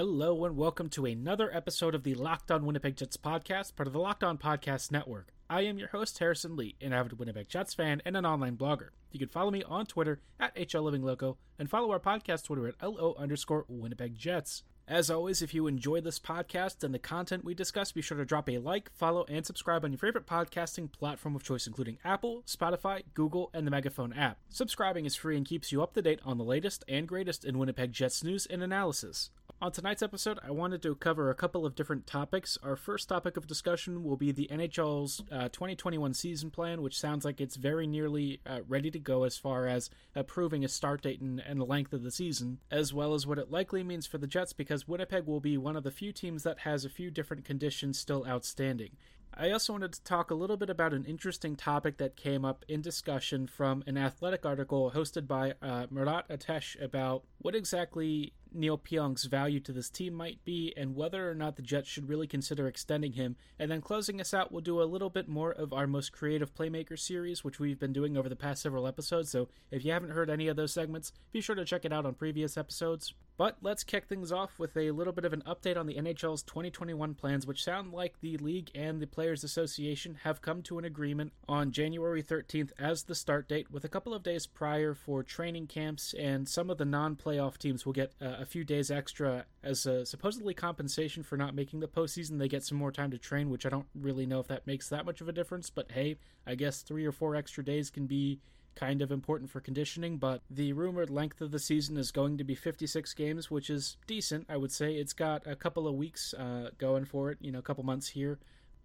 Hello and welcome to another episode of the Locked On Winnipeg Jets podcast, part of the Locked On Podcast Network. I am your host, Harrison Lee, an avid Winnipeg Jets fan and an online blogger. You can follow me on Twitter at HLLivingLoco and follow our podcast Twitter at LO underscore Winnipeg Jets. As always, if you enjoy this podcast and the content we discuss, be sure to drop a like, follow, and subscribe on your favorite podcasting platform of choice, including Apple, Spotify, Google, and the Megaphone app. Subscribing is free and keeps you up to date on the latest and greatest in Winnipeg Jets news and analysis. On tonight's episode, I wanted to cover a couple of different topics. Our first topic of discussion will be the NHL's uh, 2021 season plan, which sounds like it's very nearly uh, ready to go as far as approving a start date and, and the length of the season, as well as what it likely means for the Jets, because Winnipeg will be one of the few teams that has a few different conditions still outstanding. I also wanted to talk a little bit about an interesting topic that came up in discussion from an athletic article hosted by uh, Murat Ates about what exactly Neil Pionk's value to this team might be and whether or not the Jets should really consider extending him. And then closing us out, we'll do a little bit more of our most creative playmaker series, which we've been doing over the past several episodes. So if you haven't heard any of those segments, be sure to check it out on previous episodes. But let's kick things off with a little bit of an update on the NHL's 2021 plans, which sound like the league and the Players Association have come to an agreement on January 13th as the start date, with a couple of days prior for training camps, and some of the non playoff teams will get uh, a few days extra as a supposedly compensation for not making the postseason. They get some more time to train, which I don't really know if that makes that much of a difference, but hey, I guess three or four extra days can be kind of important for conditioning, but the rumored length of the season is going to be 56 games, which is decent, I would say. It's got a couple of weeks uh, going for it, you know, a couple months here.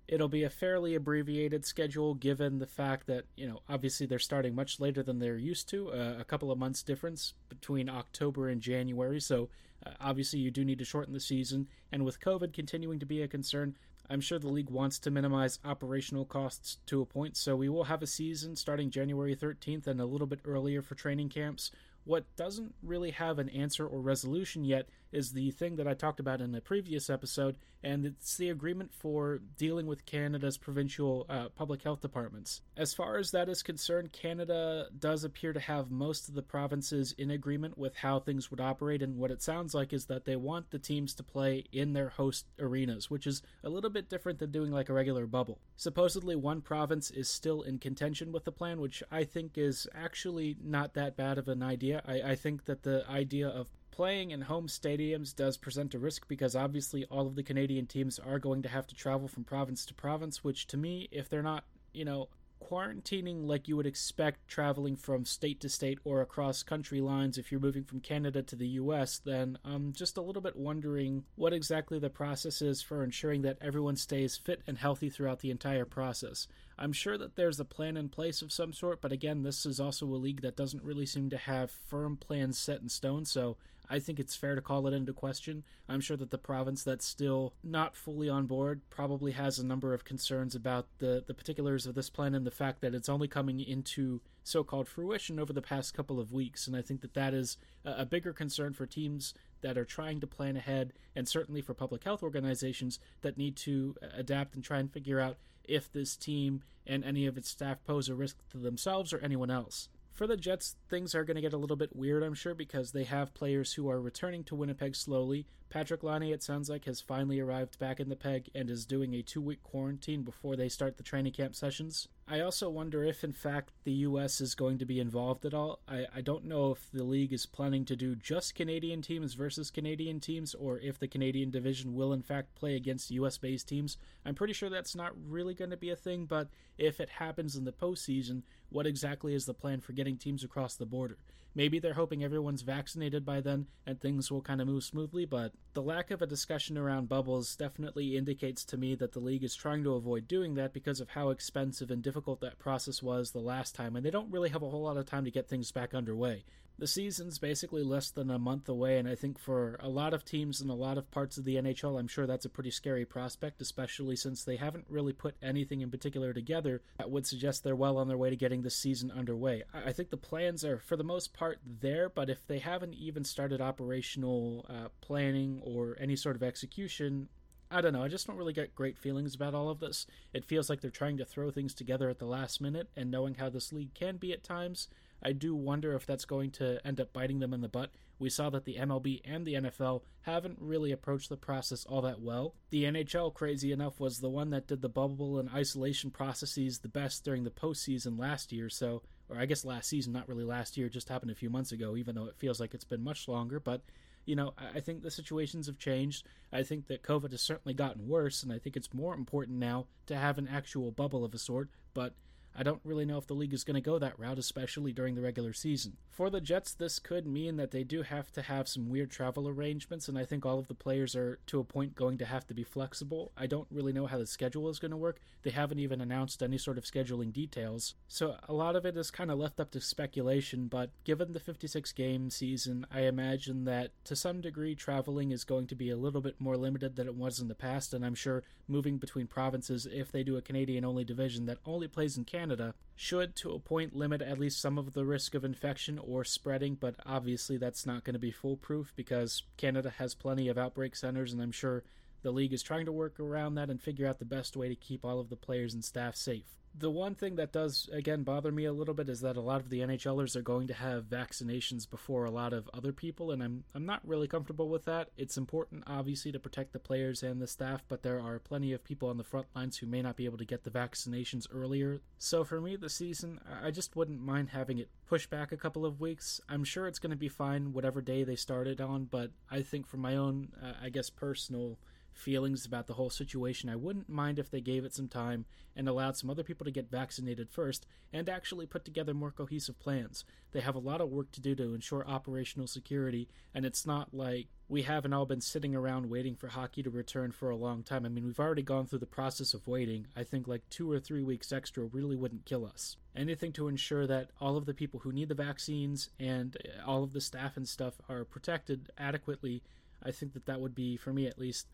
It'll be a fairly abbreviated schedule given the fact that, you know, obviously they're starting much later than they're used to, uh, a couple of months difference between October and January. So uh, obviously you do need to shorten the season. And with COVID continuing to be a concern, I'm sure the league wants to minimize operational costs to a point, so we will have a season starting January 13th and a little bit earlier for training camps. What doesn't really have an answer or resolution yet is the thing that I talked about in a previous episode, and it's the agreement for dealing with Canada's provincial uh, public health departments. As far as that is concerned, Canada does appear to have most of the provinces in agreement with how things would operate, and what it sounds like is that they want the teams to play in their host arenas, which is a little bit different than doing like a regular bubble. Supposedly, one province is still in contention with the plan, which I think is actually not that bad of an idea. I, I think that the idea of playing in home stadiums does present a risk because obviously all of the Canadian teams are going to have to travel from province to province, which to me, if they're not, you know, quarantining like you would expect traveling from state to state or across country lines if you're moving from Canada to the US, then I'm just a little bit wondering what exactly the process is for ensuring that everyone stays fit and healthy throughout the entire process. I'm sure that there's a plan in place of some sort, but again, this is also a league that doesn't really seem to have firm plans set in stone, so I think it's fair to call it into question. I'm sure that the province that's still not fully on board probably has a number of concerns about the, the particulars of this plan and the fact that it's only coming into so called fruition over the past couple of weeks. And I think that that is a bigger concern for teams that are trying to plan ahead, and certainly for public health organizations that need to adapt and try and figure out if this team and any of its staff pose a risk to themselves or anyone else. For the Jets, things are going to get a little bit weird, I'm sure, because they have players who are returning to Winnipeg slowly. Patrick Laine, it sounds like, has finally arrived back in the peg and is doing a two week quarantine before they start the training camp sessions. I also wonder if, in fact, the U.S. is going to be involved at all. I, I don't know if the league is planning to do just Canadian teams versus Canadian teams, or if the Canadian division will, in fact, play against U.S. based teams. I'm pretty sure that's not really going to be a thing, but if it happens in the postseason, what exactly is the plan for getting teams across the border? Maybe they're hoping everyone's vaccinated by then and things will kind of move smoothly, but the lack of a discussion around bubbles definitely indicates to me that the league is trying to avoid doing that because of how expensive and difficult that process was the last time, and they don't really have a whole lot of time to get things back underway. The season's basically less than a month away, and I think for a lot of teams in a lot of parts of the NHL, I'm sure that's a pretty scary prospect, especially since they haven't really put anything in particular together that would suggest they're well on their way to getting the season underway. I think the plans are, for the most part, there, but if they haven't even started operational uh, planning or any sort of execution, I don't know. I just don't really get great feelings about all of this. It feels like they're trying to throw things together at the last minute, and knowing how this league can be at times, I do wonder if that's going to end up biting them in the butt. We saw that the MLB and the NFL haven't really approached the process all that well. The NHL, crazy enough, was the one that did the bubble and isolation processes the best during the postseason last year, so, or I guess last season, not really last year, just happened a few months ago, even though it feels like it's been much longer. But, you know, I think the situations have changed. I think that COVID has certainly gotten worse, and I think it's more important now to have an actual bubble of a sort, but I don't really know if the league is going to go that route, especially during the regular season. For the Jets, this could mean that they do have to have some weird travel arrangements, and I think all of the players are, to a point, going to have to be flexible. I don't really know how the schedule is going to work. They haven't even announced any sort of scheduling details, so a lot of it is kind of left up to speculation, but given the 56 game season, I imagine that to some degree traveling is going to be a little bit more limited than it was in the past, and I'm sure moving between provinces, if they do a Canadian only division that only plays in Canada, Canada should, to a point, limit at least some of the risk of infection or spreading, but obviously that's not going to be foolproof because Canada has plenty of outbreak centers, and I'm sure the league is trying to work around that and figure out the best way to keep all of the players and staff safe the one thing that does again bother me a little bit is that a lot of the NHLers are going to have vaccinations before a lot of other people and I'm I'm not really comfortable with that. It's important obviously to protect the players and the staff, but there are plenty of people on the front lines who may not be able to get the vaccinations earlier. So for me the season, I just wouldn't mind having it pushed back a couple of weeks. I'm sure it's going to be fine whatever day they started on, but I think for my own uh, I guess personal feelings about the whole situation, I wouldn't mind if they gave it some time and allowed some other people to get vaccinated first and actually put together more cohesive plans. They have a lot of work to do to ensure operational security, and it's not like we haven't all been sitting around waiting for hockey to return for a long time. I mean, we've already gone through the process of waiting. I think like two or three weeks extra really wouldn't kill us. Anything to ensure that all of the people who need the vaccines and all of the staff and stuff are protected adequately, I think that that would be, for me at least,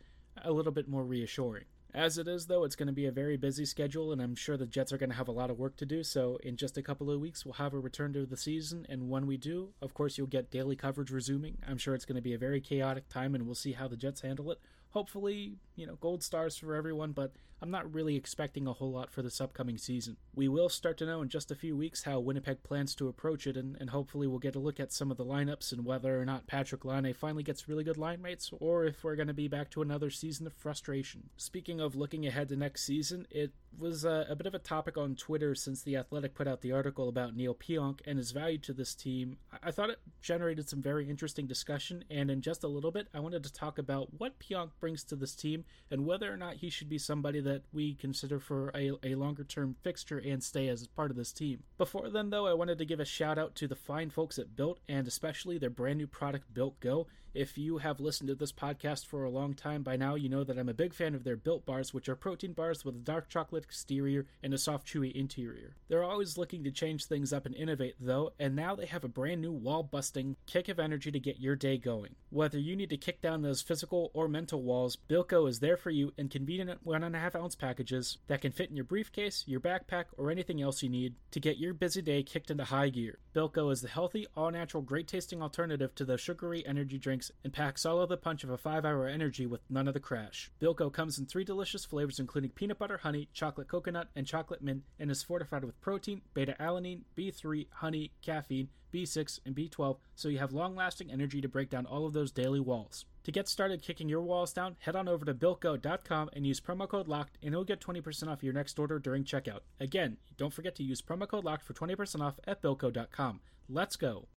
a little bit more reassuring. As it is, though, it's going to be a very busy schedule, and I'm sure the Jets are going to have a lot of work to do. So, in just a couple of weeks, we'll have a return to the season. And when we do, of course, you'll get daily coverage resuming. I'm sure it's going to be a very chaotic time, and we'll see how the Jets handle it. Hopefully, you know, gold stars for everyone, but I'm not really expecting a whole lot for this upcoming season. We will start to know in just a few weeks how Winnipeg plans to approach it, and, and hopefully we'll get a look at some of the lineups and whether or not Patrick Laine finally gets really good line mates, or if we're going to be back to another season of frustration. Speaking of looking ahead to next season, it was a, a bit of a topic on Twitter since The Athletic put out the article about Neil Pionk and his value to this team. I, I thought it generated some very interesting discussion, and in just a little bit, I wanted to talk about what Pionk brings to this team and whether or not he should be somebody that that we consider for a, a longer term fixture and stay as part of this team. Before then, though, I wanted to give a shout out to the fine folks at Built and especially their brand new product, Built Go. If you have listened to this podcast for a long time by now, you know that I'm a big fan of their Built bars, which are protein bars with a dark chocolate exterior and a soft, chewy interior. They're always looking to change things up and innovate, though, and now they have a brand new wall busting kick of energy to get your day going. Whether you need to kick down those physical or mental walls, Go is there for you in convenient one and a half ounce packages that can fit in your briefcase, your backpack, or anything else you need to get your busy day kicked into high gear. Go is the healthy, all natural, great tasting alternative to the sugary energy drinks drinks and packs all of the punch of a 5 hour energy with none of the crash. BuiltGo comes in three delicious flavors, including peanut butter, honey, chocolate coconut, and chocolate mint, and is fortified with protein, beta alanine, B3, honey, caffeine, B6, and B12, so you have long lasting energy to break down all of those daily walls. To get started kicking your walls down, head on over to builtgo.com and use promo code LOCKED, and you'll get 20% off your next order during checkout. Again, don't forget to use promo code LOCKED for 20% off at builtgo.com. Let's go.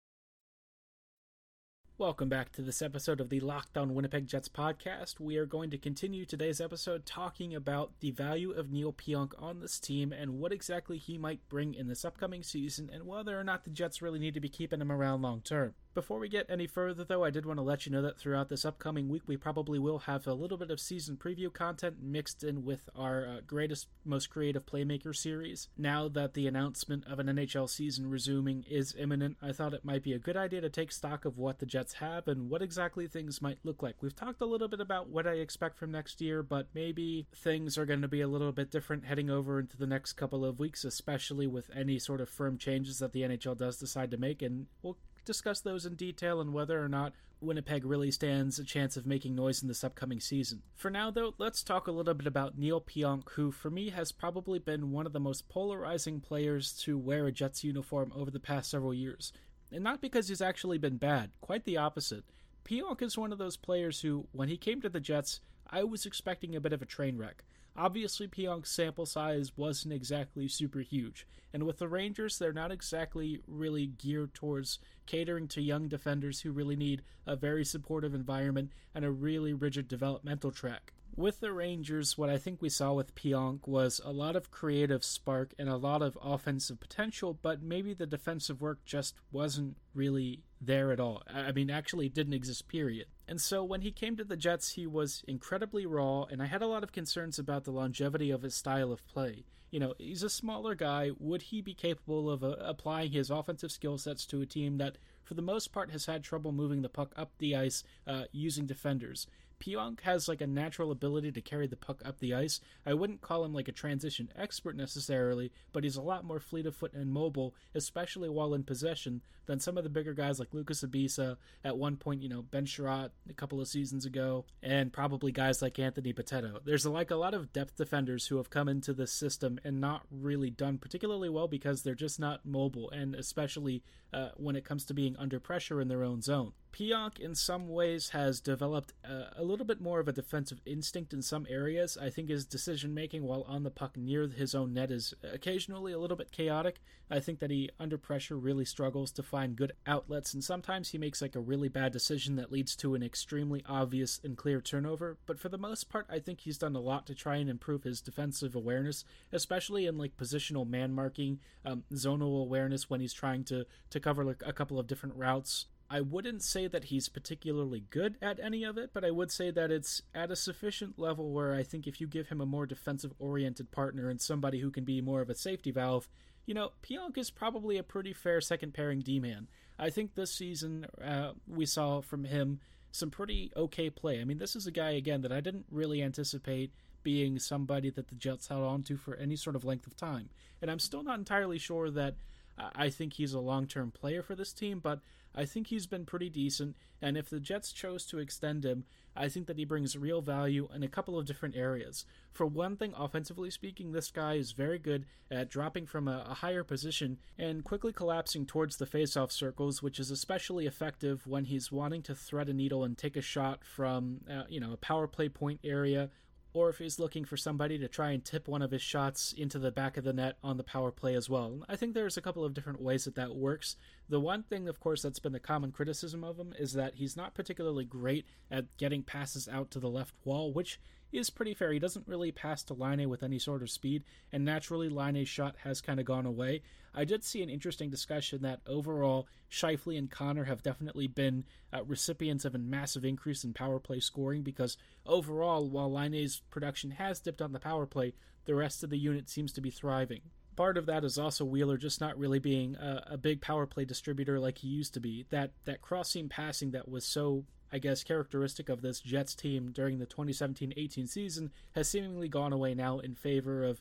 Welcome back to this episode of the Locked On Winnipeg Jets podcast. We are going to continue today's episode talking about the value of Neil Pionk on this team and what exactly he might bring in this upcoming season and whether or not the Jets really need to be keeping him around long term. Before we get any further, though, I did want to let you know that throughout this upcoming week, we probably will have a little bit of season preview content mixed in with our uh, greatest, most creative playmaker series. Now that the announcement of an NHL season resuming is imminent, I thought it might be a good idea to take stock of what the Jets have and what exactly things might look like. We've talked a little bit about what I expect from next year, but maybe things are going to be a little bit different heading over into the next couple of weeks, especially with any sort of firm changes that the NHL does decide to make, and we'll discuss those in detail and whether or not Winnipeg really stands a chance of making noise in this upcoming season. For now, though, let's talk a little bit about Neil Pionk, who for me has probably been one of the most polarizing players to wear a Jets uniform over the past several years. And not because he's actually been bad, quite the opposite. Pionk is one of those players who, when he came to the Jets, I was expecting a bit of a train wreck. Obviously, Pionk's sample size wasn't exactly super huge, and with the Rangers, they're not exactly really geared towards catering to young defenders who really need a very supportive environment and a really rigid developmental track. With the Rangers, what I think we saw with Pionk was a lot of creative spark and a lot of offensive potential, but maybe the defensive work just wasn't really there at all. I mean, actually it didn't exist, period. And so when he came to the Jets, he was incredibly raw, and I had a lot of concerns about the longevity of his style of play. You know, he's a smaller guy. Would he be capable of uh, applying his offensive skill sets to a team that, for the most part, has had trouble moving the puck up the ice uh, using defenders? Pionk has like a natural ability to carry the puck up the ice. I wouldn't call him like a transition expert necessarily, but he's a lot more fleet of foot and mobile, especially while in possession, than some of the bigger guys like Lucas Sbisa at one point, you know, Ben Chiarot a couple of seasons ago, and probably guys like Anthony Bitetto. There's like a lot of depth defenders who have come into this system and not really done particularly well because they're just not mobile, and especially uh, when it comes to being under pressure in their own zone. Pionk, in some ways, has developed a, a, little bit more of a defensive instinct in some areas. I think his decision making while on the puck near his own net is occasionally a little bit chaotic. I think that he, under pressure, really struggles to find good outlets, and sometimes he makes like a really bad decision that leads to an extremely obvious and clear turnover. But for the most part, I think he's done a lot to try and improve his defensive awareness, especially in like positional man marking, um, zonal awareness when he's trying to to cover like a couple of different routes I wouldn't say that he's particularly good at any of it, but I would say that it's at a sufficient level where I think if you give him a more defensive oriented partner and somebody who can be more of a safety valve, you know, Pionk is probably a pretty fair second pairing D man. I think this season uh, we saw from him some pretty okay play. I mean, this is a guy, again, that I didn't really anticipate being somebody that the Jets held on to for any sort of length of time. And I'm still not entirely sure that I think he's a long term player for this team, but I think he's been pretty decent, and if the Jets chose to extend him, I think that he brings real value in a couple of different areas. For one thing, offensively speaking, this guy is very good at dropping from a, higher position and quickly collapsing towards the faceoff circles, which is especially effective when he's wanting to thread a needle and take a shot from, uh, you know, a power play point area or if he's looking for somebody to try and tip one of his shots into the back of the net on the power play as well. I think there's a couple of different ways that that works. The one thing, of course, that's been the common criticism of him is that he's not particularly great at getting passes out to the left wall, which is pretty fair. He doesn't really pass to Laine with any sort of speed, and naturally Laine's shot has kind of gone away. I did see an interesting discussion that overall Scheifele and Connor have definitely been uh, recipients of a massive increase in power play scoring because overall, while Laine's production has dipped on the power play, the rest of the unit seems to be thriving part of that is also Wheeler just not really being a, a, big power play distributor like he used to be. That that cross seam passing that was so I guess, characteristic of this Jets team during the 2017 18 season has seemingly gone away now in favor of,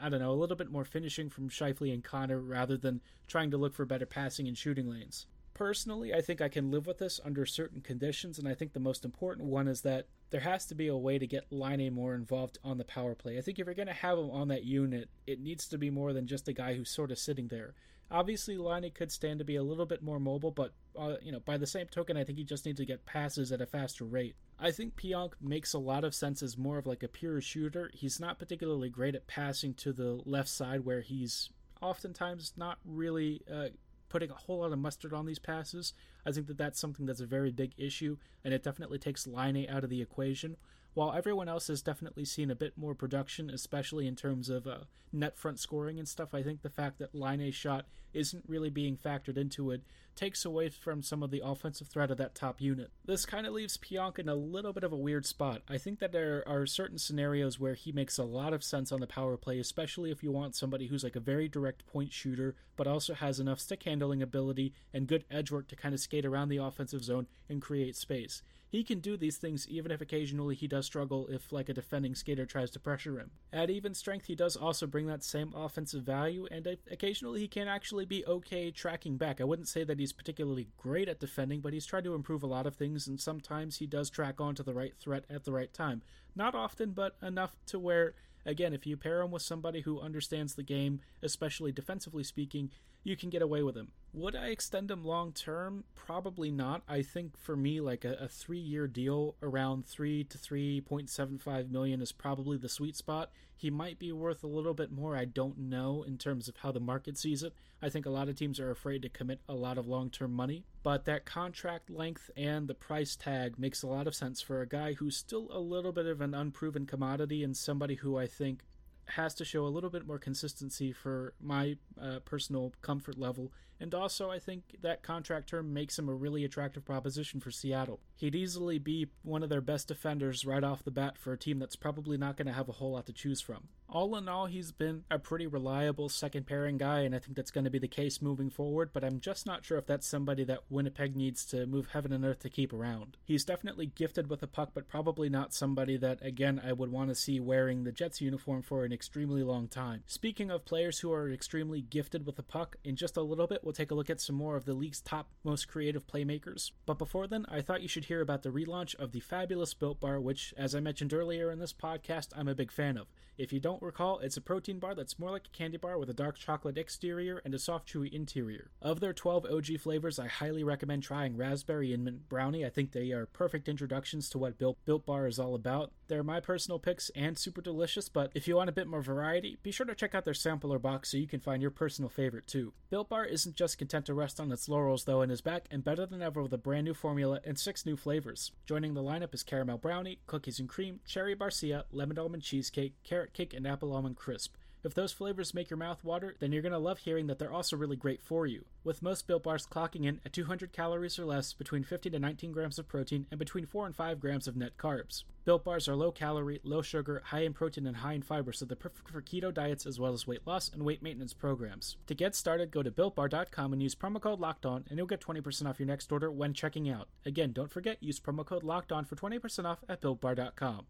I don't know, a little bit more finishing from Scheifele and Connor rather than trying to look for better passing and shooting lanes. Personally, I think I can live with this under certain conditions, and I think the most important one is that there has to be a way to get Laine more involved on the power play. I think if you're going to have him on that unit, it needs to be more than just a guy who's sort of sitting there. Obviously, Laine could stand to be a little bit more mobile, but uh, you know, by the same token, I think he just needs to get passes at a faster rate. I think Pionk makes a lot of sense as more of like a pure shooter. He's not particularly great at passing to the left side, where he's oftentimes not really uh, putting a whole lot of mustard on these passes. I think that that's something that's a very big issue, and it definitely takes Laine out of the equation. While everyone else has definitely seen a bit more production, especially in terms of uh, net front scoring and stuff, I think the fact that Laine shot isn't really being factored into it takes away from some of the offensive threat of that top unit. This kind of leaves Pionk in a little bit of a weird spot. I think that there are certain scenarios where he makes a lot of sense on the power play, especially if you want somebody who's like a very direct point shooter, but also has enough stick handling ability and good edge work to kind of skate around the offensive zone and create space. He can do these things even if occasionally he does struggle if like a defending skater tries to pressure him. At even strength, he does also bring that same offensive value, and occasionally he can actually be okay tracking back. I wouldn't say that he's particularly great at defending, but he's tried to improve a lot of things, and sometimes he does track onto the right threat at the right time. Not often, but enough to where, again, if you pair him with somebody who understands the game, especially defensively speaking, you can get away with him. Would I extend him long term? Probably not. I think for me, like a, a three year deal around three to three point seven five million is probably the sweet spot. He might be worth a little bit more. I don't know in terms of how the market sees it. I think a lot of teams are afraid to commit a lot of long term money, but that contract length and the price tag makes a lot of sense for a guy who's still a little bit of an unproven commodity and somebody who I think has to show a little bit more consistency for my uh, personal comfort level. And also, I think that contract term makes him a really attractive proposition for Seattle. He'd easily be one of their best defenders right off the bat for a team that's probably not going to have a whole lot to choose from all in all, he's been a pretty reliable second pairing guy, and I think that's going to be the case moving forward. But I'm just not sure if that's somebody that Winnipeg needs to move heaven and earth to keep around. He's definitely gifted with a puck, but probably not somebody that, again, I would want to see wearing the Jets uniform for an extremely long time. Speaking of players who are extremely gifted with a puck, in just a little bit, take a look at some more of the league's top most creative playmakers. But before then, I thought you should hear about the relaunch of the fabulous Built Bar, which, as I mentioned earlier in this podcast, I'm a big fan of. If you don't recall, it's a protein bar that's more like a candy bar with a dark chocolate exterior and a soft, chewy interior. Of their 12 OG flavors, I highly recommend trying raspberry and mint brownie. I think they are perfect introductions to what Built, Built Bar is all about. They're my personal picks and super delicious, but if you want a bit more variety, be sure to check out their sampler box so you can find your personal favorite too. Built Bar isn't just content to rest on its laurels though and is back and better than ever with a brand new formula and six new flavors. Joining the lineup is caramel brownie, cookies and cream, cherry barcia, lemon almond cheesecake, carrot cake, and apple almond crisp. If those flavors make your mouth water, then you're going to love hearing that they're also really great for you. With most Built Bars clocking in at 200 calories or less, between 15 to 19 grams of protein, and between 4 and 5 grams of net carbs. Built Bars are low calorie, low sugar, high in protein, and high in fiber, so they're perfect for keto diets as well as weight loss and weight maintenance programs. To get started, go to BuiltBar.com and use promo code LOCKEDON, and you'll get 20% off your next order when checking out. Again, don't forget, use promo code LOCKEDON for 20% off at BuiltBar.com.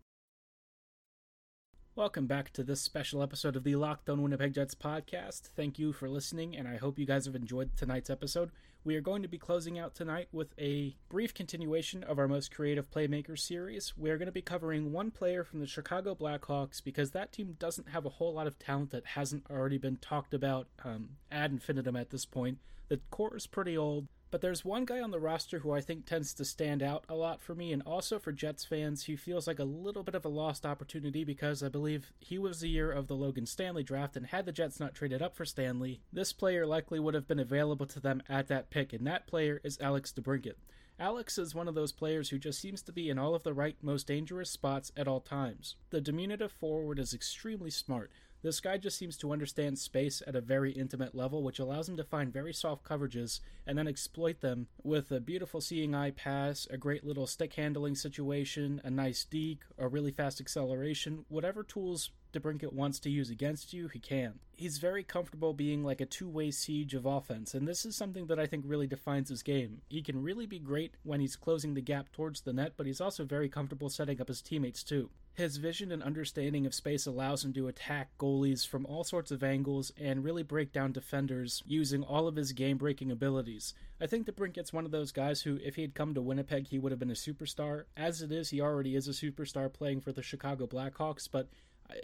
Welcome back to this special episode of the Locked On Winnipeg Jets podcast. Thank you for listening, and I hope you guys have enjoyed tonight's episode. We are going to be closing out tonight with a brief continuation of our most creative playmakers series. We are going to be covering one player from the Chicago Blackhawks because that team doesn't have a whole lot of talent that hasn't already been talked about um, ad infinitum at this point. The core is pretty old. But there's one guy on the roster who I think tends to stand out a lot for me, and also for Jets fans, who feels like a little bit of a lost opportunity because I believe he was the year of the Logan Stanley draft, and had the Jets not traded up for Stanley, this player likely would have been available to them at that pick, and that player is Alex DeBrincat. Alex is one of those players who just seems to be in all of the right, most dangerous spots at all times. The diminutive forward is extremely smart. This guy just seems to understand space at a very intimate level, which allows him to find very soft coverages and then exploit them with a beautiful seeing eye pass, a great little stick handling situation, a nice deke, a really fast acceleration, whatever tools DeBrincat wants to use against you, he can. He's very comfortable being like a two way siege of offense, and this is something that I think really defines his game. He can really be great when he's closing the gap towards the net, but he's also very comfortable setting up his teammates too. His vision and understanding of space allows him to attack goalies from all sorts of angles and really break down defenders using all of his game breaking abilities. I think DeBrincat's one of those guys who, if he had come to Winnipeg, he would have been a superstar. As it is, he already is a superstar playing for the Chicago Blackhawks, but,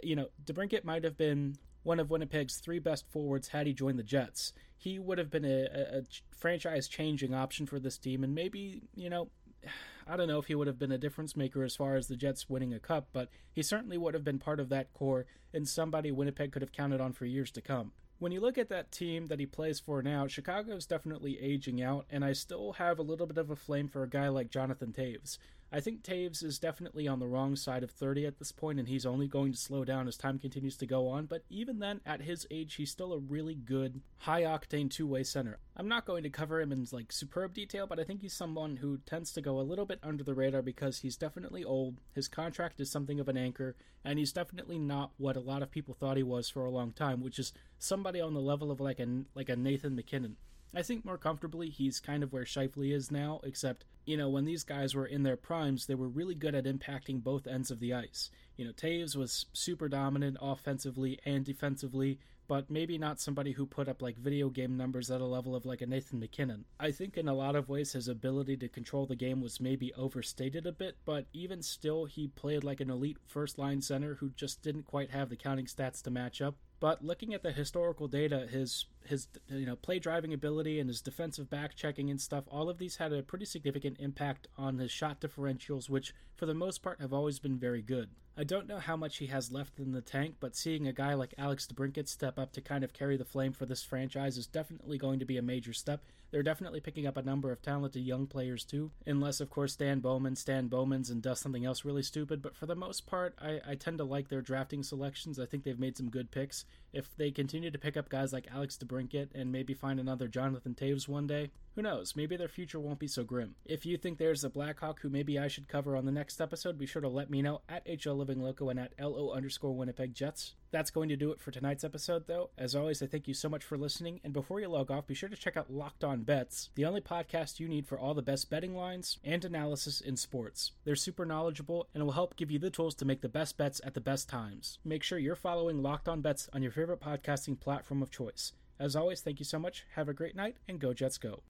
you know, DeBrincat might have been one of Winnipeg's three best forwards had he joined the Jets. He would have been a, a, a franchise changing option for this team, and maybe, you know, I don't know if he would have been a difference maker as far as the Jets winning a cup, but he certainly would have been part of that core and somebody Winnipeg could have counted on for years to come. When you look at that team that he plays for now, Chicago is definitely aging out, and I still have a little bit of a flame for a guy like Jonathan Toews. I think Toews is definitely on the wrong side of 30 at this point, and he's only going to slow down as time continues to go on. But even then, at his age, he's still a really good, high octane two way center. I'm not going to cover him in like superb detail, but I think he's someone who tends to go a little bit under the radar because he's definitely old. His contract is something of an anchor, and he's definitely not what a lot of people thought he was for a long time, which is somebody on the level of like a like a Nathan MacKinnon. I think more comfortably he's kind of where Scheifele is now, except, you know, when these guys were in their primes, they were really good at impacting both ends of the ice. You know, Toews was super dominant offensively and defensively, but maybe not somebody who put up like video game numbers at a level of like a Nathan MacKinnon. I think in a lot of ways his ability to control the game was maybe overstated a bit, but even still, he played like an elite first line center who just didn't quite have the counting stats to match up. But looking at the historical data, his his you know play driving ability and his defensive back checking and stuff, all of these had a pretty significant impact on his shot differentials, which for the most part have always been very good. I don't know how much he has left in the tank, but seeing a guy like Alex DeBrincat step up to kind of carry the flame for this franchise is definitely going to be a major step. They're definitely picking up a number of talented young players too, unless of course Stan Bowman Stan Bowman's and does something else really stupid. But for the most part, I, I tend to like their drafting selections. I think they've made some good picks. If they continue to pick up guys like Alex DeBrincat and maybe find another Jonathan Toews one day, who knows? Maybe their future won't be so grim. If you think there's a Blackhawk who maybe I should cover on the next episode, be sure to let me know at HL Living Loco and at LO underscore Winnipeg Jets. That's going to do it for tonight's episode, though. As always, I thank you so much for listening. And before you log off, be sure to check out Locked On Bets, the only podcast you need for all the best betting lines and analysis in sports. They're super knowledgeable and will help give you the tools to make the best bets at the best times. Make sure you're following Locked On Bets on your favorite podcasting platform of choice. As always, thank you so much. Have a great night and go Jets go.